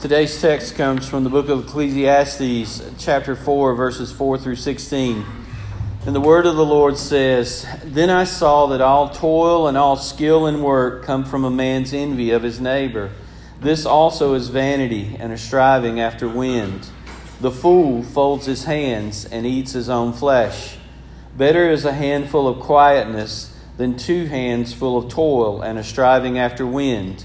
Today's text comes from the book of Ecclesiastes, chapter 4, verses 4 through 16. And the word of the Lord says Then I saw that all toil and all skill and work come from a man's envy of his neighbor. This also is vanity and a striving after wind. The fool folds his hands and eats his own flesh. Better is a handful of quietness than two hands full of toil and a striving after wind.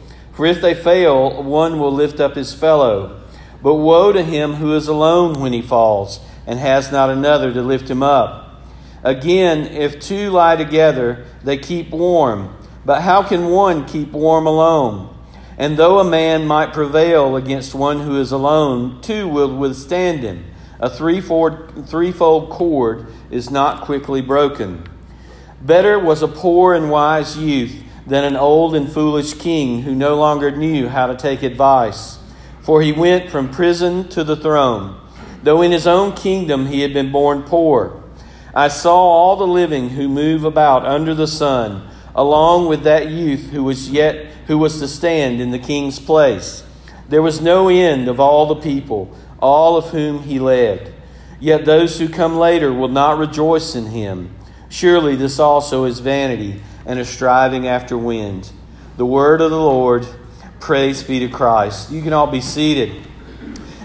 For if they fail, one will lift up his fellow. But woe to him who is alone when he falls, and has not another to lift him up. Again, if two lie together, they keep warm. But how can one keep warm alone? And though a man might prevail against one who is alone, two will withstand him. A threefold, cord is not quickly broken. Better was a poor and wise youth than an old and foolish king who no longer knew how to take advice. For he went from prison to the throne, though in his own kingdom he had been born poor. I saw all the living who move about under the sun, along with that youth who was yet who was to stand in the king's place. There was no end of all the people, all of whom he led. Yet those who come later will not rejoice in him. Surely this also is vanity and a striving after wind. The word of the Lord, praise be to Christ. You can all be seated.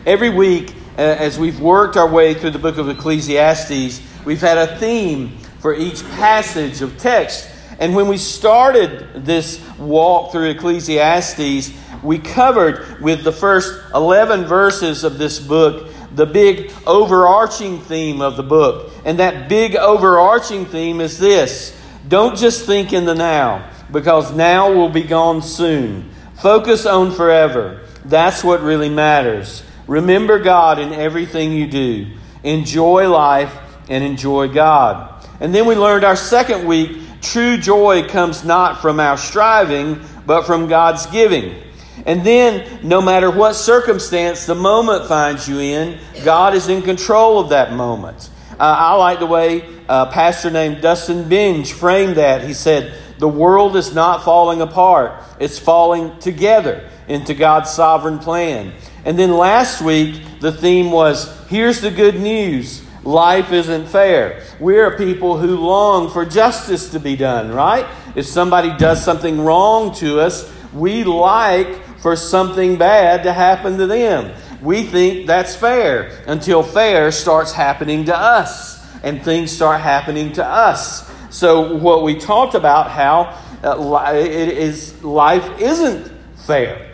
Every week, uh, as we've worked our way through the book of Ecclesiastes, we've had a theme for each passage of text. And when we started this walk through Ecclesiastes, we covered with the first 11 verses of this book the big overarching theme of the book. And that big overarching theme is this don't just think in the now, because now will be gone soon. Focus on forever. That's what really matters. Remember God in everything you do. Enjoy life and enjoy God. And then we learned our second week true joy comes not from our striving, but from God's giving. And then, no matter what circumstance the moment finds you in, God is in control of that moment. Uh, I like the way a pastor named Dustin Benge framed that. He said, The world is not falling apart, it's falling together into God's sovereign plan. And then last week, the theme was Here's the good news life isn't fair. We're people who long for justice to be done, right? If somebody does something wrong to us, we like for something bad to happen to them. We think that's fair until fair starts happening to us and things start happening to us. So, what we talked about how uh, it is life isn't fair,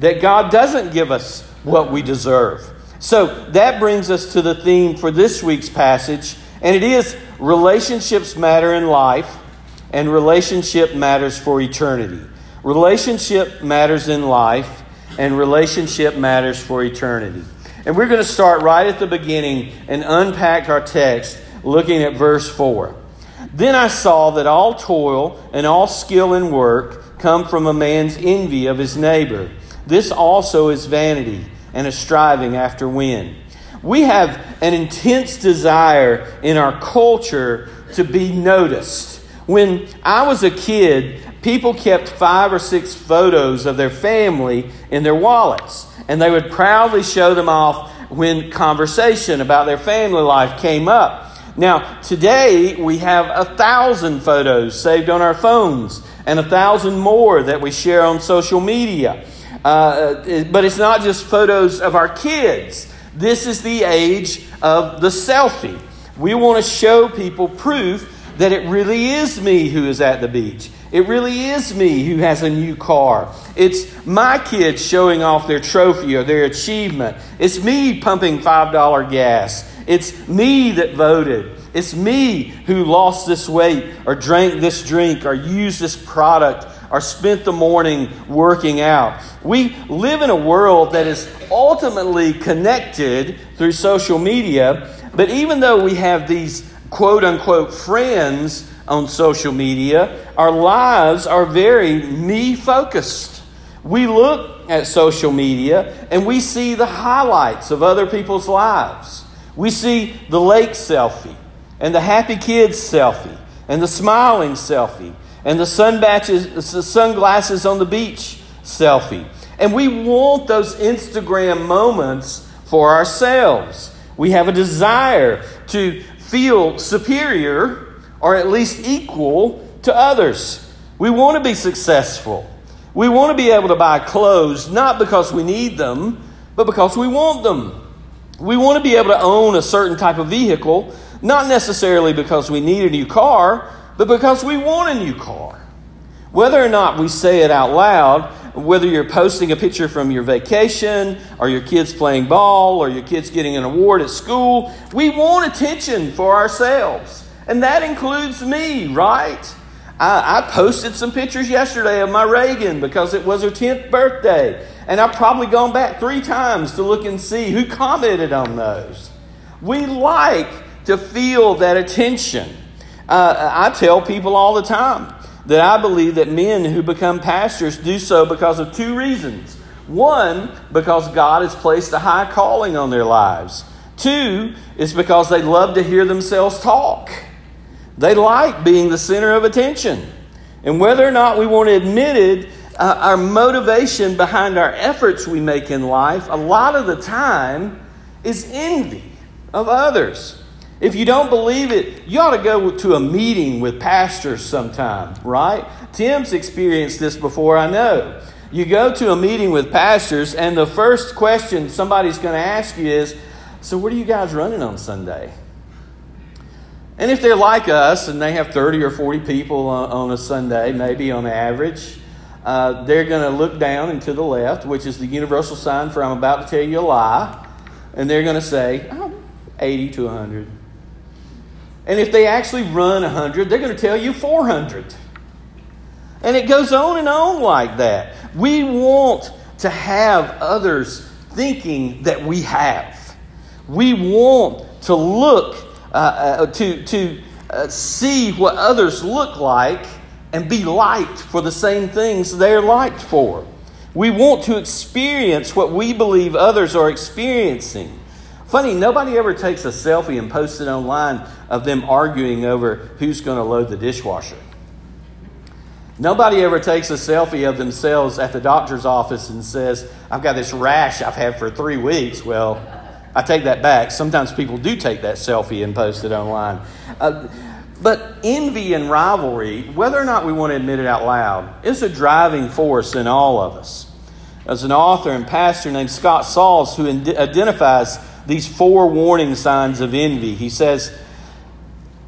that God doesn't give us what we deserve. So, that brings us to the theme for this week's passage, and it is relationships matter in life, and relationship matters for eternity. Relationship matters in life, and relationship matters for eternity. And we're going to start right at the beginning and unpack our text looking at verse 4. Then I saw that all toil and all skill in work come from a man's envy of his neighbor. This also is vanity and a striving after wind. We have an intense desire in our culture to be noticed. When I was a kid, people kept five or six photos of their family in their wallets, and they would proudly show them off when conversation about their family life came up. Now, today we have a thousand photos saved on our phones and a thousand more that we share on social media. Uh, but it's not just photos of our kids. This is the age of the selfie. We want to show people proof that it really is me who is at the beach. It really is me who has a new car. It's my kids showing off their trophy or their achievement. It's me pumping $5 gas. It's me that voted. It's me who lost this weight or drank this drink or used this product or spent the morning working out. We live in a world that is ultimately connected through social media, but even though we have these quote unquote friends on social media, our lives are very me focused. We look at social media and we see the highlights of other people's lives. We see the lake selfie and the happy kids selfie and the smiling selfie and the sunglasses on the beach selfie. And we want those Instagram moments for ourselves. We have a desire to feel superior or at least equal to others. We want to be successful. We want to be able to buy clothes not because we need them, but because we want them. We want to be able to own a certain type of vehicle, not necessarily because we need a new car, but because we want a new car. Whether or not we say it out loud, whether you're posting a picture from your vacation, or your kids playing ball, or your kids getting an award at school, we want attention for ourselves. And that includes me, right? I, I, posted some pictures yesterday of my Reagan because it was her 10th birthday. And I've probably gone back three times to look and see who commented on those. We like to feel that attention. Uh, I tell people all the time that I believe that men who become pastors do so because of two reasons. One, because God has placed a high calling on their lives. Two, is because they love to hear themselves talk. They like being the center of attention. And whether or not we want to admit it, uh, our motivation behind our efforts we make in life, a lot of the time, is envy of others. If you don't believe it, you ought to go to a meeting with pastors sometime, right? Tim's experienced this before, I know. You go to a meeting with pastors, and the first question somebody's going to ask you is So, what are you guys running on Sunday? And if they're like us and they have 30 or 40 people on a Sunday, maybe on average, uh, they're going to look down and to the left, which is the universal sign for I'm about to tell you a lie. And they're going to say, oh, 80 to 100. And if they actually run 100, they're going to tell you 400. And it goes on and on like that. We want to have others thinking that we have. We want to look uh, uh, to, to uh, see what others look like and be liked for the same things they're liked for. We want to experience what we believe others are experiencing. Funny, nobody ever takes a selfie and posts it online of them arguing over who's going to load the dishwasher. Nobody ever takes a selfie of themselves at the doctor's office and says, I've got this rash I've had for three weeks. Well, I take that back. Sometimes people do take that selfie and post it online. Uh, but envy and rivalry, whether or not we want to admit it out loud, is a driving force in all of us. As an author and pastor named Scott Sauls, who identifies these four warning signs of envy, he says,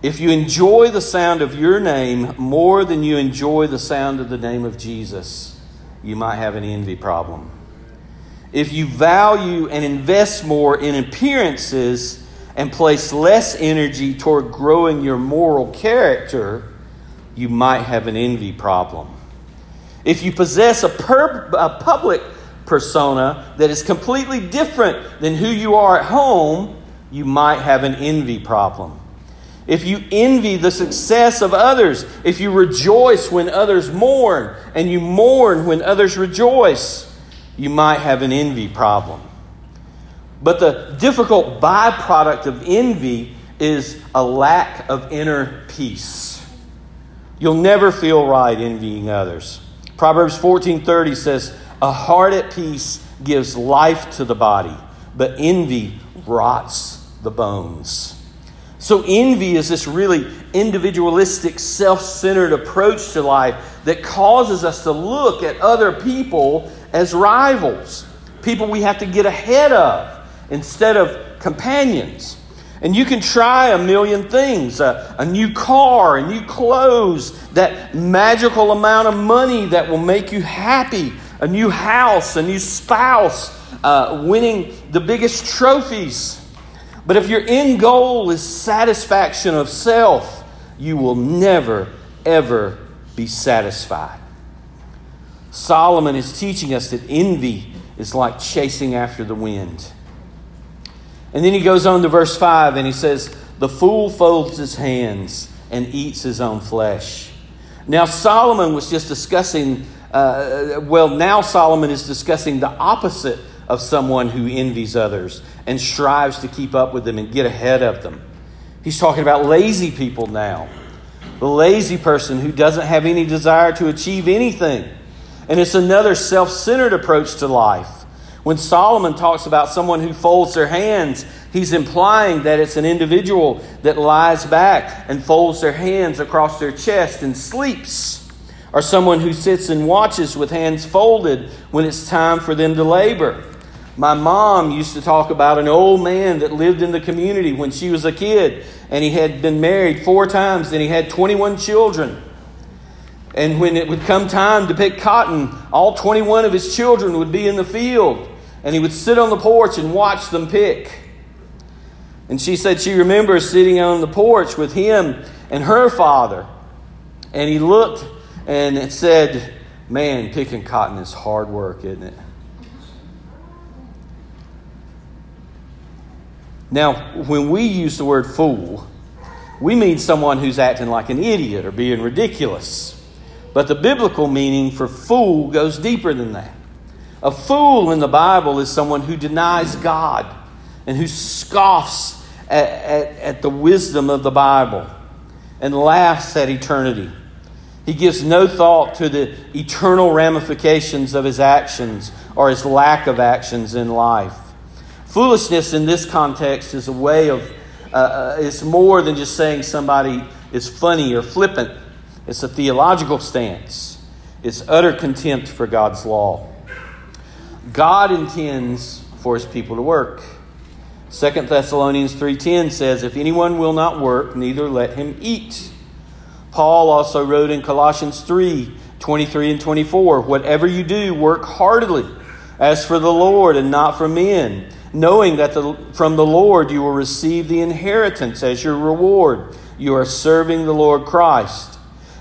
If you enjoy the sound of your name more than you enjoy the sound of the name of Jesus, you might have an envy problem if you value and invest more in appearances and place less energy toward growing your moral character, you might have an envy problem. If you possess a, per- a public persona that is completely different than who you are at home, you might have an envy problem. If you envy the success of others, if you rejoice when others mourn, and you mourn when others rejoice, you might have an envy problem. But the difficult byproduct of envy is a lack of inner peace. You'll never feel right envying others. Proverbs 14:30 says, "A heart at peace gives life to the body, but envy rots the bones." So envy is this really individualistic, self-centered approach to life that causes us to look at other people as rivals, people we have to get ahead of instead of companions. And you can try a million things a, a, new car, a new clothes, that magical amount of money that will make you happy, a new house, a new spouse, uh, winning the biggest trophies. But if your end goal is satisfaction of self, you will never, ever be satisfied. Solomon is teaching us that envy is like chasing after the wind. And then he goes on to verse 5 and he says, The fool folds his hands and eats his own flesh. Now, Solomon was just discussing, uh, well, now Solomon is discussing the opposite of someone who envies others and strives to keep up with them and get ahead of them. He's talking about lazy people now. The lazy person who doesn't have any desire to achieve anything. And it's another self centered approach to life. When Solomon talks about someone who folds their hands, he's implying that it's an individual that lies back and folds their hands across their chest and sleeps, or someone who sits and watches with hands folded when it's time for them to labor. My mom used to talk about an old man that lived in the community when she was a kid, and he had been married four times and he had 21 children. And when it would come time to pick cotton, all 21 of his children would be in the field and he would sit on the porch and watch them pick. And she said she remembers sitting on the porch with him and her father. And he looked and said, Man, picking cotton is hard work, isn't it? Now, when we use the word fool, we mean someone who's acting like an idiot or being ridiculous. But the biblical meaning for fool goes deeper than that. A fool in the Bible is someone who denies God and who scoffs at, at, at, the wisdom of the Bible and laughs at eternity. He gives no thought to the eternal ramifications of his actions or his lack of actions in life. Foolishness in this context is a way of, uh, uh it's more than just saying somebody is funny or flippant. It's a theological stance, it's utter contempt for God's law. God intends for his people to work. 2 Thessalonians 3:10 says, "If anyone will not work, neither let him eat." Paul also wrote in Colossians 3, 23 and 24, "Whatever you do, work heartily, as for the Lord and not for men, knowing that the, from the Lord you will receive the inheritance as your reward. You are serving the Lord Christ."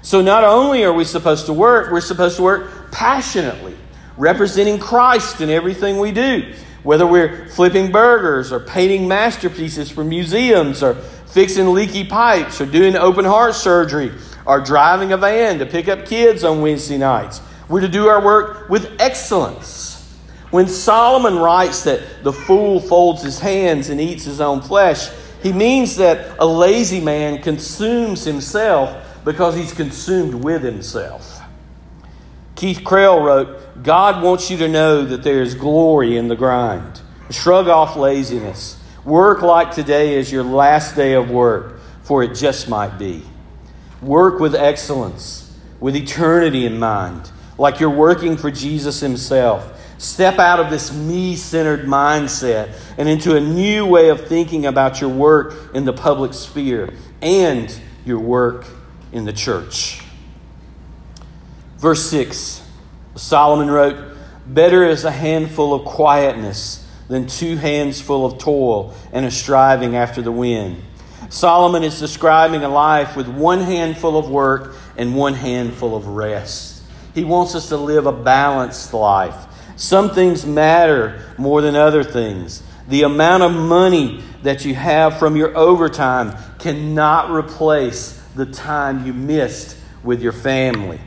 So not only are we supposed to work, we're supposed to work passionately representing Christ in everything we do. Whether we're flipping burgers or painting masterpieces for museums or fixing leaky pipes or doing open heart surgery or driving a van to pick up kids on Wednesday nights. We're to do our work with excellence. When Solomon writes that the fool folds his hands and eats his own flesh, he means that a lazy man consumes himself because he's consumed with himself. Keith Krell wrote, God wants you to know that there is glory in the grind. Shrug off laziness. Work like today is your last day of work, for it just might be. Work with excellence, with eternity in mind, like you're working for Jesus Himself. Step out of this me centered mindset and into a new way of thinking about your work in the public sphere and your work in the church. Verse 6 Solomon wrote, Better is a handful of quietness than two hands full of toil and a striving after the wind. Solomon is describing a life with one handful of work and one handful of rest. He wants us to live a balanced life. Some things matter more than other things. The amount of money that you have from your overtime cannot replace the time you missed with your family.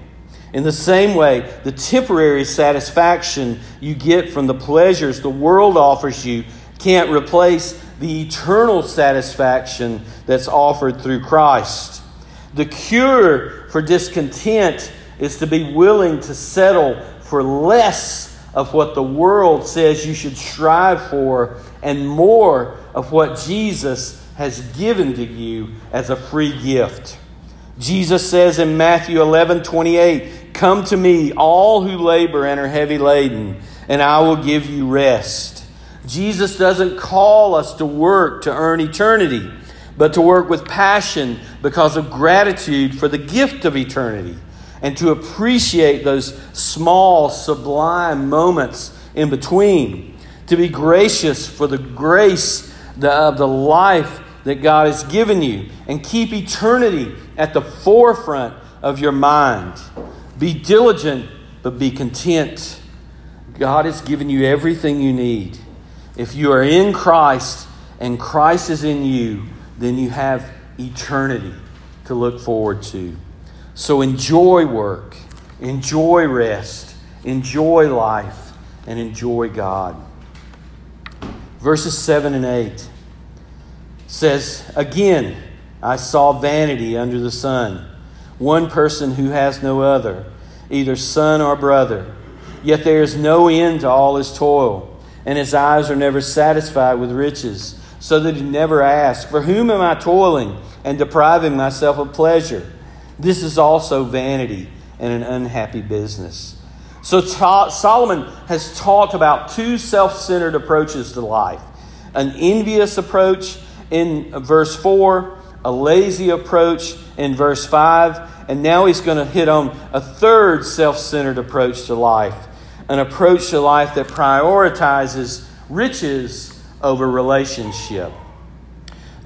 In the same way, the temporary satisfaction you get from the pleasures the world offers you can't replace the eternal satisfaction that's offered through Christ. The cure for discontent is to be willing to settle for less of what the world says you should strive for and more of what Jesus has given to you as a free gift. Jesus says in Matthew 11 28, Come to me, all who labor and are heavy laden, and I will give you rest. Jesus doesn't call us to work to earn eternity, but to work with passion because of gratitude for the gift of eternity and to appreciate those small, sublime moments in between. To be gracious for the grace of the life that God has given you and keep eternity at the forefront of your mind. Be diligent but be content. God has given you everything you need. If you are in Christ and Christ is in you, then you have eternity to look forward to. So enjoy work, enjoy rest, enjoy life, and enjoy God. Verses 7 and 8 says, Again, I saw vanity under the sun, one person who has no other, either son or brother. Yet there is no end to all his toil, and his eyes are never satisfied with riches, so that he never asks, For whom am I toiling and depriving myself of pleasure? This is also vanity and an unhappy business. So Solomon has talked about two self centered approaches to life an envious approach in verse 4, a lazy approach in verse 5, and now he's going to hit on a third self centered approach to life an approach to life that prioritizes riches over relationship.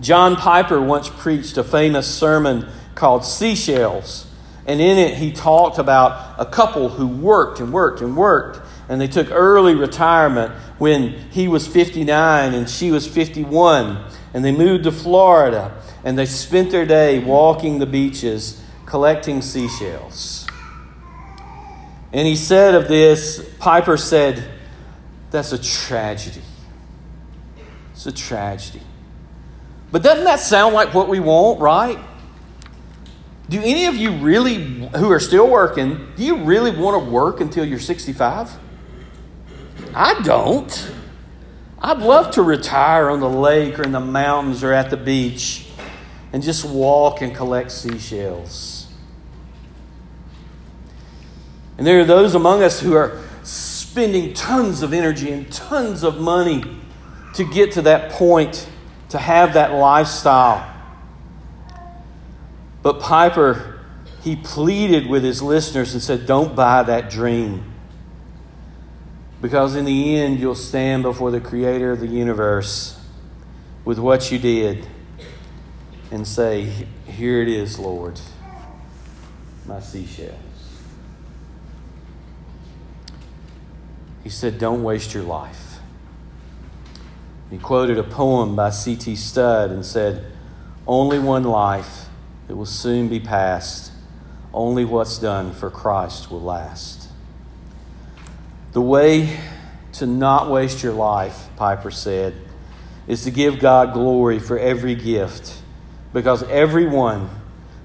John Piper once preached a famous sermon called Seashells. And in it, he talked about a couple who worked and worked and worked. And they took early retirement when he was 59 and she was 51. And they moved to Florida. And they spent their day walking the beaches, collecting seashells. And he said of this, Piper said, That's a tragedy. It's a tragedy. But doesn't that sound like what we want, right? Do any of you really, who are still working, do you really want to work until you're 65? I don't. I'd love to retire on the lake or in the mountains or at the beach and just walk and collect seashells. And there are those among us who are spending tons of energy and tons of money to get to that point, to have that lifestyle. But Piper, he pleaded with his listeners and said, Don't buy that dream. Because in the end, you'll stand before the creator of the universe with what you did and say, Here it is, Lord, my seashells. He said, Don't waste your life. He quoted a poem by C.T. Studd and said, Only one life it will soon be past. Only what's done for Christ will last. The way to not waste your life, Piper said, is to give God glory for every gift. Because everyone,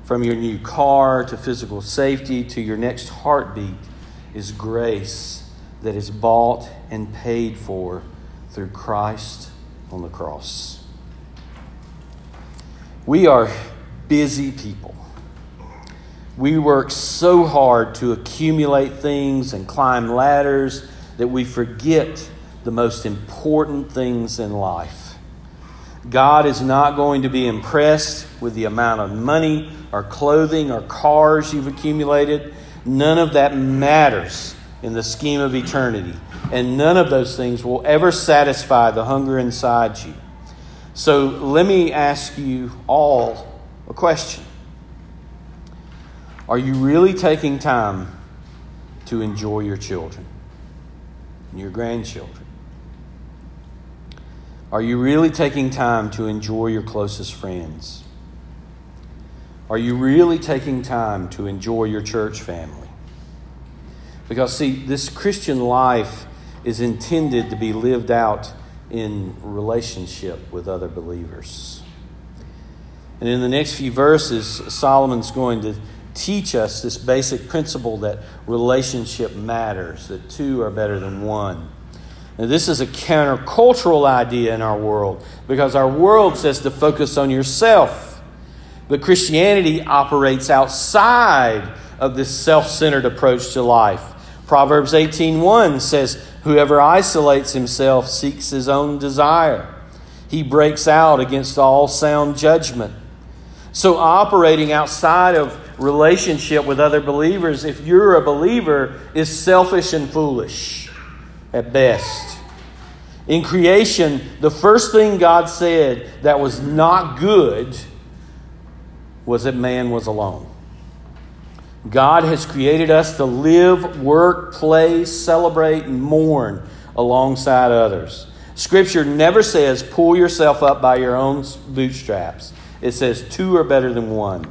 from your new car to physical safety to your next heartbeat, is grace that is bought and paid for through Christ on the cross. We are busy people. We work so hard to accumulate things and climb ladders that we forget the most important things in life. God is not going to be impressed with the amount of money or clothing or cars you've accumulated. None of that matters in the scheme of eternity. And none of those things will ever satisfy the hunger inside you. So let me ask you all a question Are you really taking time to enjoy your children and your grandchildren? Are you really taking time to enjoy your closest friends? Are you really taking time to enjoy your church family? Because, see, this Christian life is intended to be lived out in relationship with other believers. And in the next few verses, Solomon's going to teach us this basic principle that relationship matters, that two are better than one. Now, this is a countercultural idea in our world because our world says to focus on yourself. But Christianity operates outside of this self-centered approach to life. Proverbs 18:1 says, "Whoever isolates himself seeks his own desire. He breaks out against all sound judgment." So, operating outside of relationship with other believers, if you're a believer, is selfish and foolish at best. In creation, the first thing God said that was not good was that man was alone. God has created us to live, work, play, celebrate, and mourn alongside others. Scripture never says pull yourself up by your own bootstraps. It says two are better than one.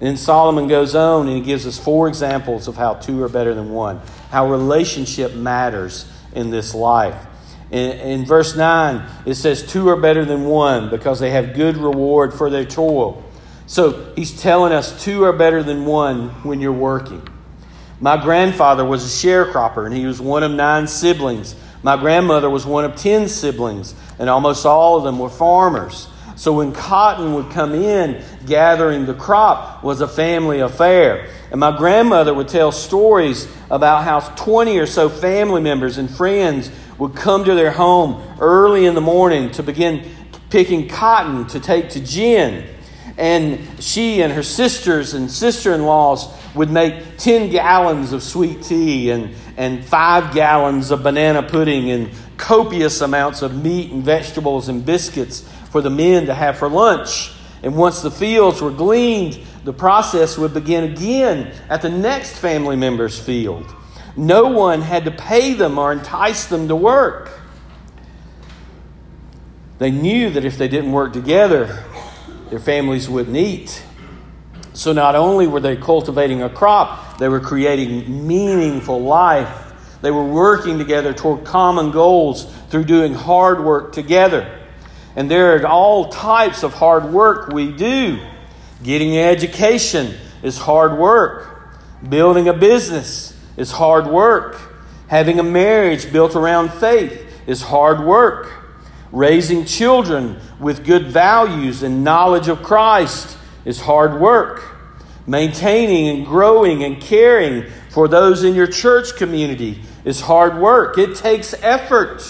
And then Solomon goes on and he gives us four examples of how two are better than one, how relationship matters in this life. In, in verse 9, it says, Two are better than one because they have good reward for their toil. So he's telling us two are better than one when you're working. My grandfather was a sharecropper and he was one of nine siblings. My grandmother was one of ten siblings, and almost all of them were farmers. So when cotton would come in, gathering the crop was a family affair. And my grandmother would tell stories about how 20 or so family members and friends would come to their home early in the morning to begin picking cotton to take to gin. And she and her sisters and sister in laws would make 10 gallons of sweet tea and, and five gallons of banana pudding and copious amounts of meat and vegetables and biscuits for the men to have for lunch. And once the fields were gleaned, the process would begin again at the next family member's field. No one had to pay them or entice them to work. They knew that if they didn't work together, their families wouldn't eat. So not only were they cultivating a crop, they were creating meaningful life. They were working together toward common goals through doing hard work together. And there are all types of hard work we do. Getting an education is hard work. Building a business is hard work. Having a marriage built around faith is hard work. Raising children with good values and knowledge of Christ is hard work. Maintaining and growing and caring for those in your church community is hard work. It takes effort.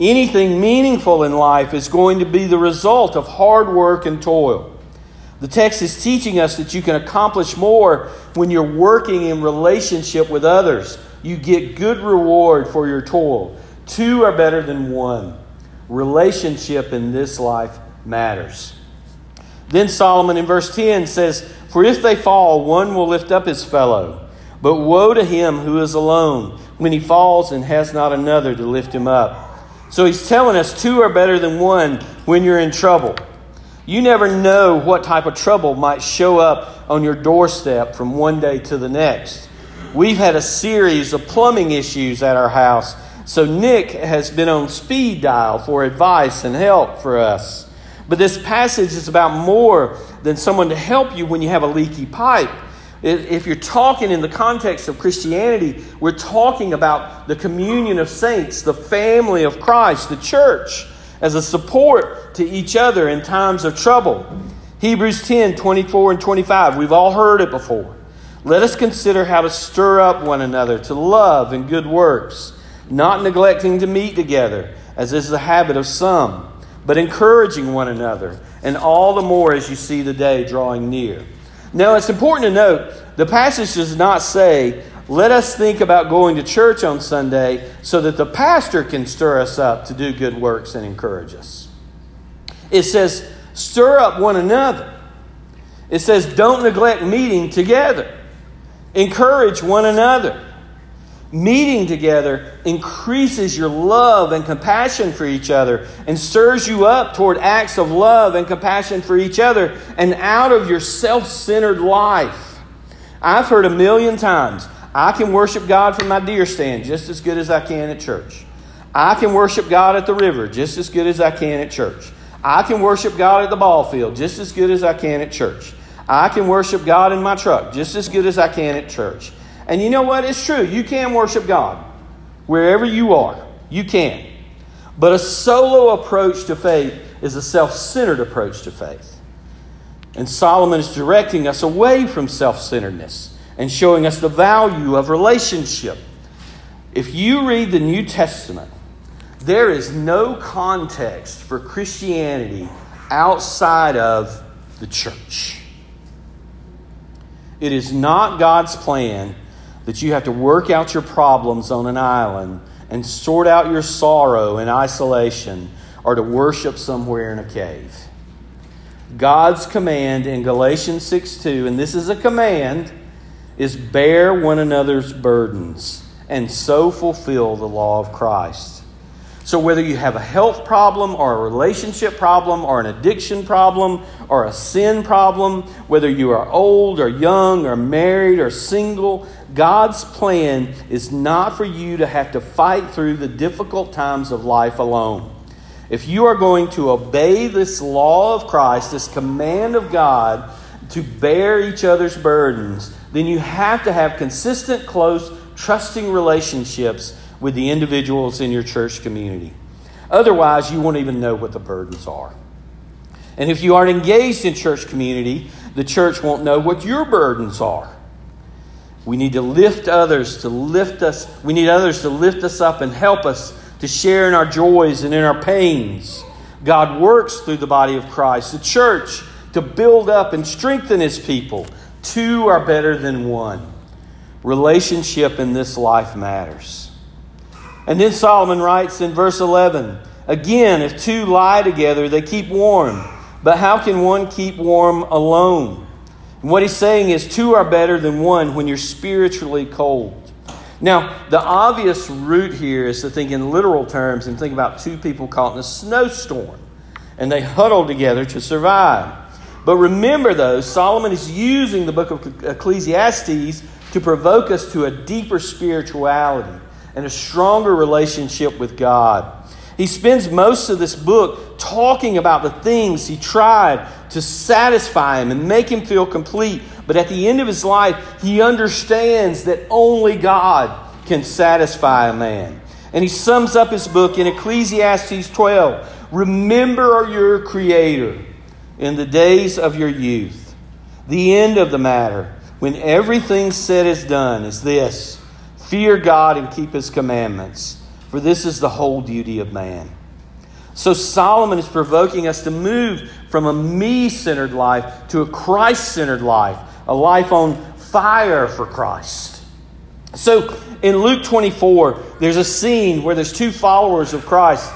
Anything meaningful in life is going to be the result of hard work and toil. The text is teaching us that you can accomplish more when you're working in relationship with others. You get good reward for your toil. Two are better than one. Relationship in this life matters. Then Solomon in verse 10 says, For if they fall, one will lift up his fellow. But woe to him who is alone when he falls and has not another to lift him up. So he's telling us two are better than one when you're in trouble. You never know what type of trouble might show up on your doorstep from one day to the next. We've had a series of plumbing issues at our house, so Nick has been on speed dial for advice and help for us. But this passage is about more than someone to help you when you have a leaky pipe. If you're talking in the context of Christianity, we're talking about the communion of saints, the family of Christ, the church, as a support to each other in times of trouble. Hebrews 10 24 and 25. We've all heard it before. Let us consider how to stir up one another to love and good works, not neglecting to meet together, as is the habit of some, but encouraging one another, and all the more as you see the day drawing near. Now, it's important to note the passage does not say, let us think about going to church on Sunday so that the pastor can stir us up to do good works and encourage us. It says, stir up one another. It says, don't neglect meeting together. Encourage one another. Meeting together increases your love and compassion for each other and stirs you up toward acts of love and compassion for each other and out of your self centered life. I've heard a million times I can worship God from my deer stand just as good as I can at church. I can worship God at the river just as good as I can at church. I can worship God at the ball field just as good as I can at church. I can worship God in my truck just as good as I can at church. And you know what? It's true. You can worship God wherever you are. You can. But a solo approach to faith is a self centered approach to faith. And Solomon is directing us away from self centeredness and showing us the value of relationship. If you read the New Testament, there is no context for Christianity outside of the church. It is not God's plan that you have to work out your problems on an island and sort out your sorrow in isolation or to worship somewhere in a cave. God's command in Galatians 6 2, and this is a command, is bear one another's burdens and so fulfill the law of Christ. So, whether you have a health problem or a relationship problem or an addiction problem or a sin problem, whether you are old or young or married or single, God's plan is not for you to have to fight through the difficult times of life alone. If you are going to obey this law of Christ, this command of God to bear each other's burdens, then you have to have consistent, close, trusting relationships with the individuals in your church community. Otherwise, you won't even know what the burdens are. And if you aren't engaged in church community, the church won't know what your burdens are. We need to lift others to lift us. We need others to lift us up and help us to share in our joys and in our pains. God works through the body of Christ, the church, to build up and strengthen his people. Two are better than one. Relationship in this life matters. And then Solomon writes in verse 11 Again, if two lie together, they keep warm. But how can one keep warm alone? And what he's saying is, two are better than one when you're spiritually cold. Now, the obvious root here is to think in literal terms and think about two people caught in a snowstorm and they huddle together to survive. But remember, though, Solomon is using the book of Ecclesiastes to provoke us to a deeper spirituality and a stronger relationship with God. He spends most of this book talking about the things he tried to satisfy him and make him feel complete. But at the end of his life, he understands that only God can satisfy a man. And he sums up his book in Ecclesiastes 12 Remember your Creator in the days of your youth. The end of the matter, when everything said is done, is this Fear God and keep his commandments, for this is the whole duty of man. So Solomon is provoking us to move from a me centered life to a Christ centered life, a life on fire for Christ. So in Luke 24, there's a scene where there's two followers of Christ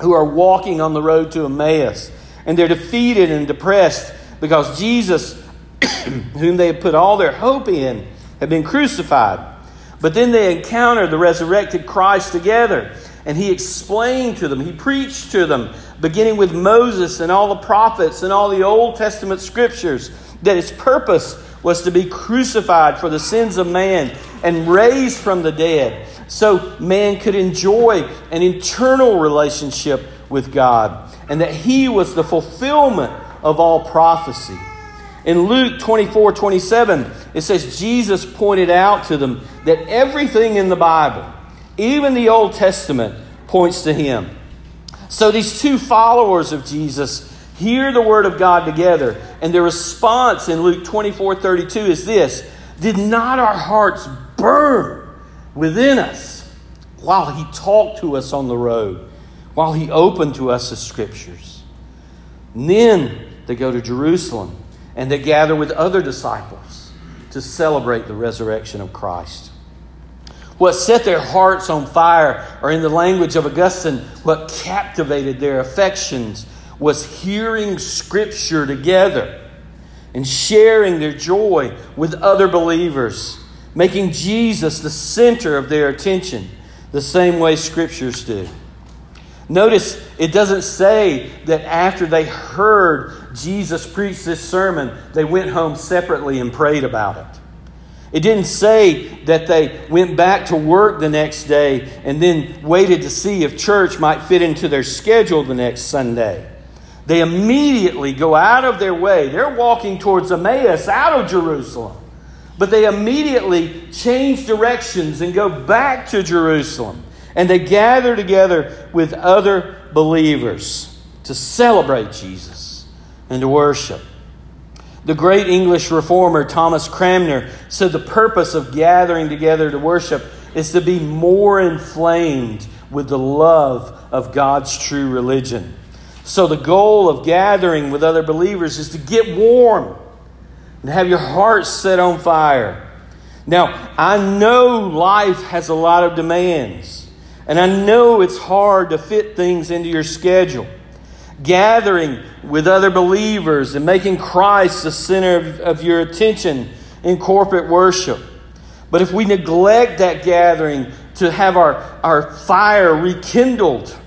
who are walking on the road to Emmaus, and they're defeated and depressed because Jesus, whom they had put all their hope in, had been crucified. But then they encounter the resurrected Christ together. And he explained to them, he preached to them, beginning with Moses and all the prophets and all the Old Testament scriptures, that his purpose was to be crucified for the sins of man and raised from the dead so man could enjoy an eternal relationship with God, and that he was the fulfillment of all prophecy. In Luke 24 27, it says Jesus pointed out to them that everything in the Bible, even the Old Testament, points to him. So these two followers of Jesus hear the word of God together, and their response in Luke 24 32 is this Did not our hearts burn within us while he talked to us on the road, while he opened to us the scriptures? And then they go to Jerusalem and they gather with other disciples to celebrate the resurrection of Christ. What set their hearts on fire, or in the language of Augustine, what captivated their affections, was hearing Scripture together and sharing their joy with other believers, making Jesus the center of their attention, the same way Scriptures do. Notice it doesn't say that after they heard Jesus preach this sermon, they went home separately and prayed about it. It didn't say that they went back to work the next day and then waited to see if church might fit into their schedule the next Sunday. They immediately go out of their way. They're walking towards Emmaus out of Jerusalem. But they immediately change directions and go back to Jerusalem. And they gather together with other believers to celebrate Jesus and to worship. The great English reformer Thomas Cranmer said the purpose of gathering together to worship is to be more inflamed with the love of God's true religion. So, the goal of gathering with other believers is to get warm and have your heart set on fire. Now, I know life has a lot of demands. And I know it's hard to fit things into your schedule. gathering with other believers and making Christ the center of, of your attention in corporate worship. But if we neglect that gathering to have our, our fire rekindled,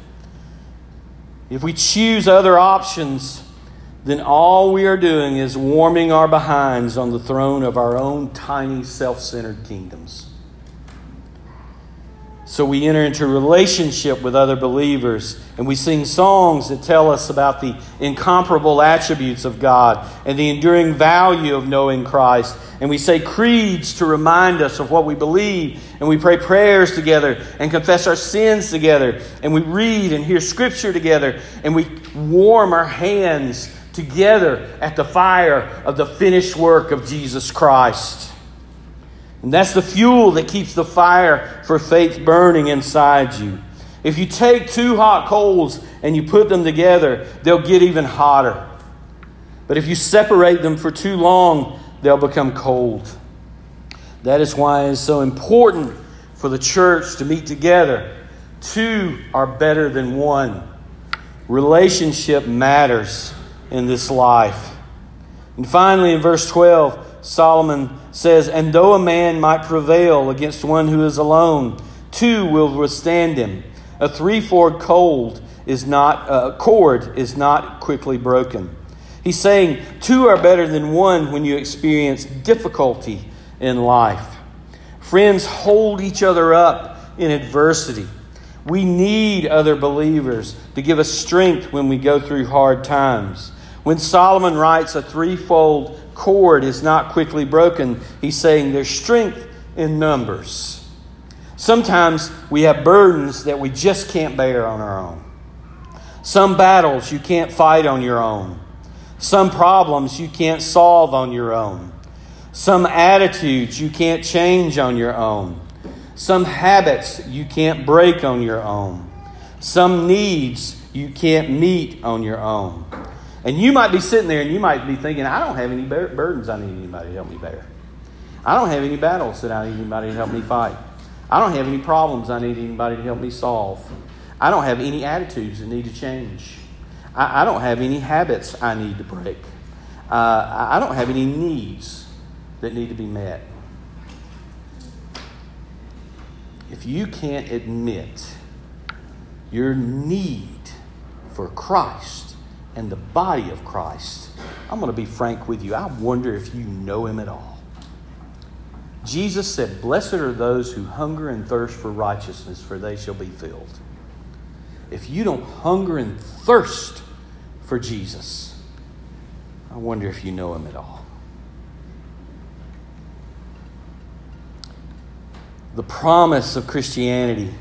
if we choose other options, then all we are doing is warming our behinds on the throne of our own tiny self centered kingdoms. So we enter into relationship with other believers and we sing songs that tell us about the incomparable attributes of God and the enduring value of knowing Christ. And we say creeds to remind us of what we believe. And we pray prayers together and confess our sins together. And we read and hear scripture together. And we warm our hands together at the fire of the finished work of Jesus Christ. And that's the fuel that keeps the fire for faith burning inside you. If you take two hot coals and you put them together, they'll get even hotter. But if you separate them for too long, they'll become cold. That is why it's so important for the church to meet together. Two are better than one. Relationship matters in this life. And finally, in verse 12, Solomon says, And though a man might prevail against one who is alone, two will withstand him. A threefold cord is not uh, cord is not quickly broken. He's saying two are better than one when you experience difficulty in life. Friends hold each other up in adversity. We need other believers to give us strength when we go through hard times. When Solomon writes a threefold cord is not quickly broken, he's saying there's strength in numbers. Sometimes we have burdens that we just can't bear on our own. Some battles you can't fight on your own. Some problems you can't solve on your own. Some attitudes you can't change on your own. Some habits you can't break on your own. Some needs you can't meet on your own. And you might be sitting there and you might be thinking, I don't have any burdens I need anybody to help me bear. I don't have any battles that I need anybody to help me fight. I don't have any problems I need anybody to help me solve. I don't have any attitudes that need to change. I, I don't have any habits I need to break. Uh, I don't have any needs that need to be met. If you can't admit your need for Christ, and the body of Christ, I'm going to be frank with you. I wonder if you know him at all. Jesus said, Blessed are those who hunger and thirst for righteousness, for they shall be filled. If you don't hunger and thirst for Jesus, I wonder if you know him at all. The promise of Christianity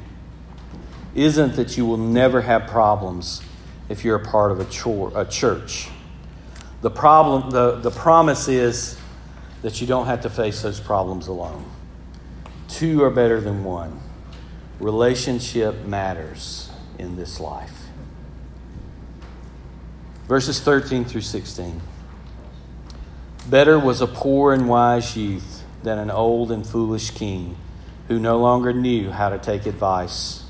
isn't that you will never have problems if you're a part of a, chore, a church. The problem, the, the promise is that you don't have to face those problems alone. Two are better than one. Relationship matters in this life. Verses 13 through 16. Better was a poor and wise youth than an old and foolish king who no longer knew how to take advice.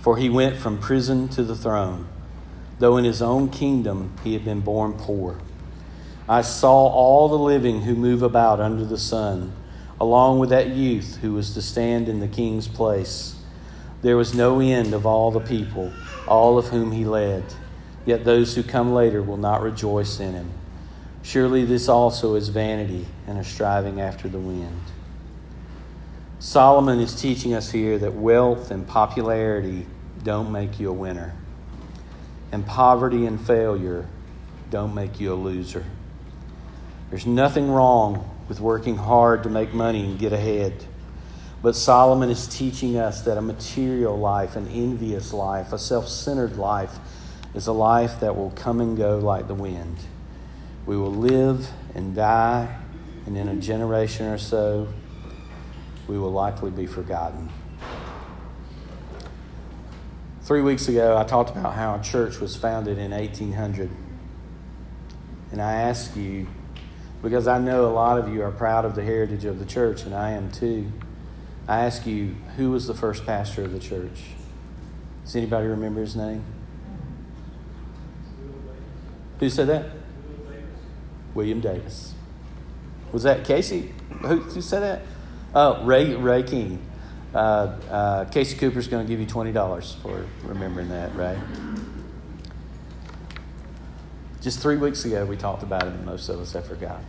For he went from prison to the throne though in his own kingdom he had been born poor. I saw all the living who move about under the sun, along with that youth who was to stand in the king's place. There was no end of all the people, all of whom he led. Yet those who come later will not rejoice in him. Surely this also is vanity and a striving after the wind. Solomon is teaching us here that wealth and popularity don't make you a winner and poverty and failure don't make you a loser. There's nothing wrong with working hard to make money and get ahead. But Solomon is teaching us that a material life, an envious life, a self centered life, is a life that will come and go like the wind. We will live and die, and in a generation or so, we will likely be forgotten. Three weeks ago, I talked about how a church was founded in 1800. And I ask you, because I know a lot of you are proud of the heritage of the church, and I am too. I ask you, who was the first pastor of the church? Does anybody remember his name? Who said that? William Davis. Was that Casey? Who, who said that? Oh, Ray, Ray King. Uh, uh, Casey Cooper's going to give you $20 for remembering that, right? Just three weeks ago, we talked about it, and most of us have forgotten.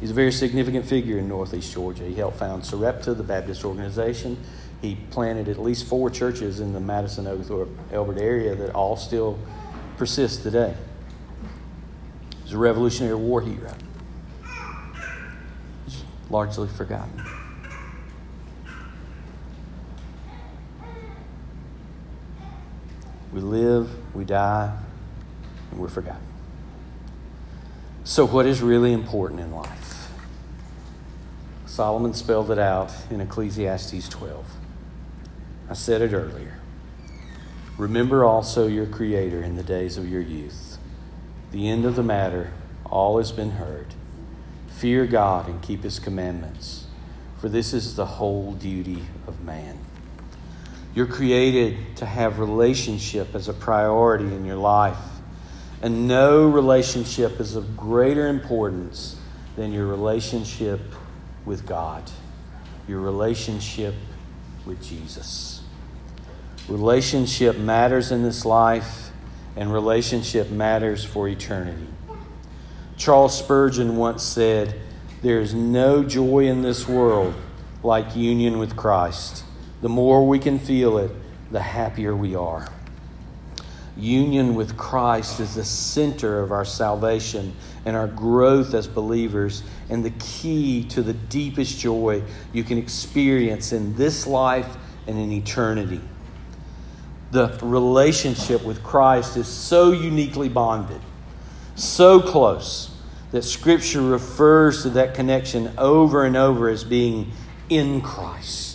He's a very significant figure in Northeast Georgia. He helped found Sarepta, the Baptist organization. He planted at least four churches in the Madison Oglethorpe Elbert area that all still persist today. He's a Revolutionary War hero. He's largely forgotten. We live, we die, and we're forgotten. So, what is really important in life? Solomon spelled it out in Ecclesiastes 12. I said it earlier. Remember also your Creator in the days of your youth. The end of the matter, all has been heard. Fear God and keep His commandments, for this is the whole duty of man. You're created to have relationship as a priority in your life. And no relationship is of greater importance than your relationship with God, your relationship with Jesus. Relationship matters in this life, and relationship matters for eternity. Charles Spurgeon once said, There is no joy in this world like union with Christ. The more we can feel it, the happier we are. Union with Christ is the center of our salvation and our growth as believers, and the key to the deepest joy you can experience in this life and in eternity. The relationship with Christ is so uniquely bonded, so close, that Scripture refers to that connection over and over as being in Christ.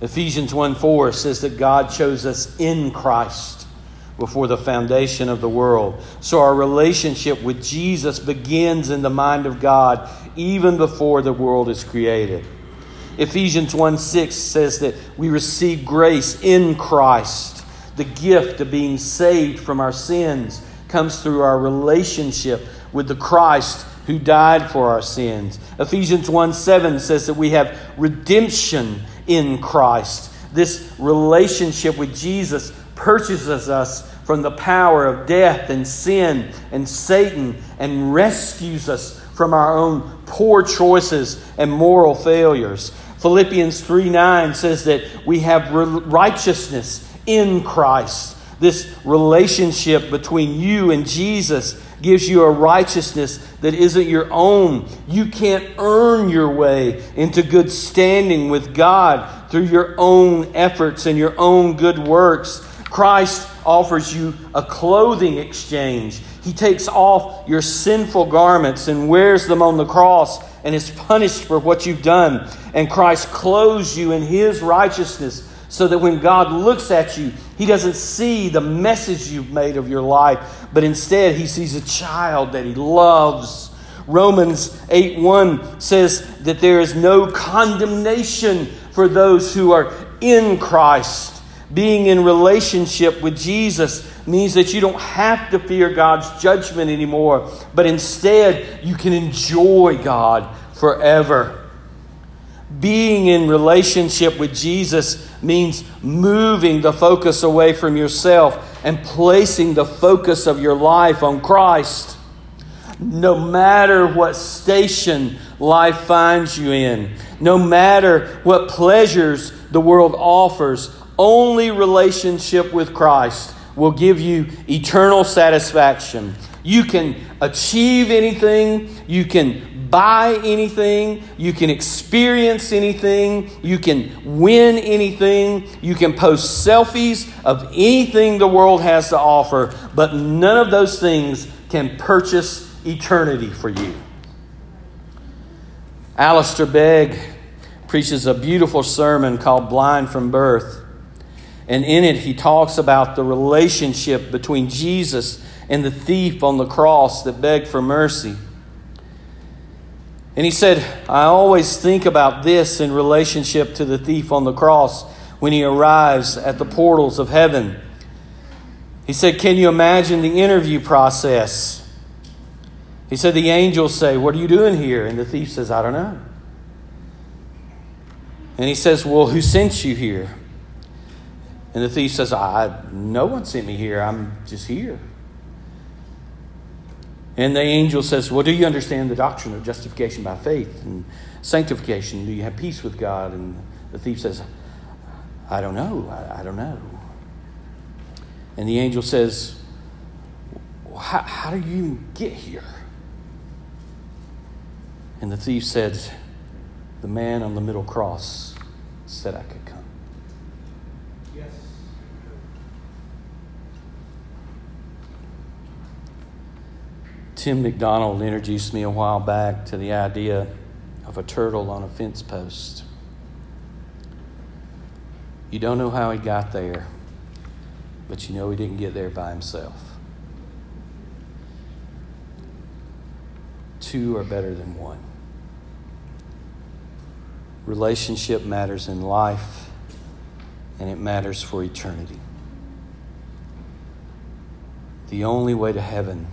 Ephesians 1 4 says that God chose us in Christ before the foundation of the world. So our relationship with Jesus begins in the mind of God even before the world is created. Ephesians 1 6 says that we receive grace in Christ. The gift of being saved from our sins comes through our relationship with the Christ who died for our sins. Ephesians 1 7 says that we have redemption in Christ. This relationship with Jesus purchases us from the power of death and sin and Satan and rescues us from our own poor choices and moral failures. Philippians 3 9 says that we have righteousness in Christ. This relationship between you and Jesus gives you a righteousness that isn't your own. You can't earn your way into good standing with God through your own efforts and your own good works. Christ offers you a clothing exchange. He takes off your sinful garments and wears them on the cross and is punished for what you've done. And Christ clothes you in His righteousness so that when God looks at you, He doesn't see the message you've made of your life, but instead He sees a child that He loves. Romans 8 1 says that there is no condemnation for those who are in Christ. Being in relationship with Jesus means that you don't have to fear God's judgment anymore, but instead you can enjoy God forever. Being in relationship with Jesus means moving the focus away from yourself and placing the focus of your life on Christ. No matter what station life finds you in, no matter what pleasures the world offers, only relationship with Christ will give you eternal satisfaction. You can achieve anything, you can buy anything, you can experience anything, you can win anything, you can post selfies of anything the world has to offer, but none of those things can purchase eternity for you. Alistair Begg preaches a beautiful sermon called Blind from Birth. And in it, he talks about the relationship between Jesus and the thief on the cross that begged for mercy. And he said, I always think about this in relationship to the thief on the cross when he arrives at the portals of heaven. He said, Can you imagine the interview process? He said, The angels say, What are you doing here? And the thief says, I don't know. And he says, Well, who sent you here? And the thief says, I, No one sent me here. I'm just here. And the angel says, Well, do you understand the doctrine of justification by faith and sanctification? Do you have peace with God? And the thief says, I don't know. I, I don't know. And the angel says, how, how do you get here? And the thief said, The man on the middle cross said I could come. Yes. Tim McDonald introduced me a while back to the idea of a turtle on a fence post. You don't know how he got there, but you know he didn't get there by himself. Two are better than one. Relationship matters in life, and it matters for eternity. The only way to heaven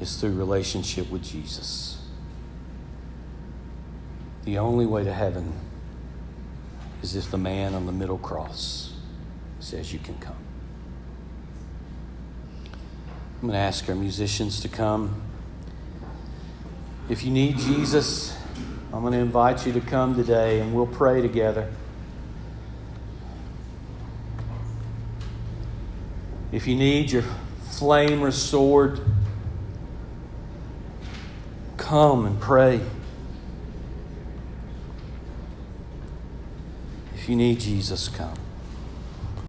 is through relationship with Jesus. The only way to heaven is if the man on the middle cross says you can come. I'm going to ask our musicians to come. If you need Jesus, I'm going to invite you to come today and we'll pray together. If you need your flame restored, come and pray. If you need Jesus, come.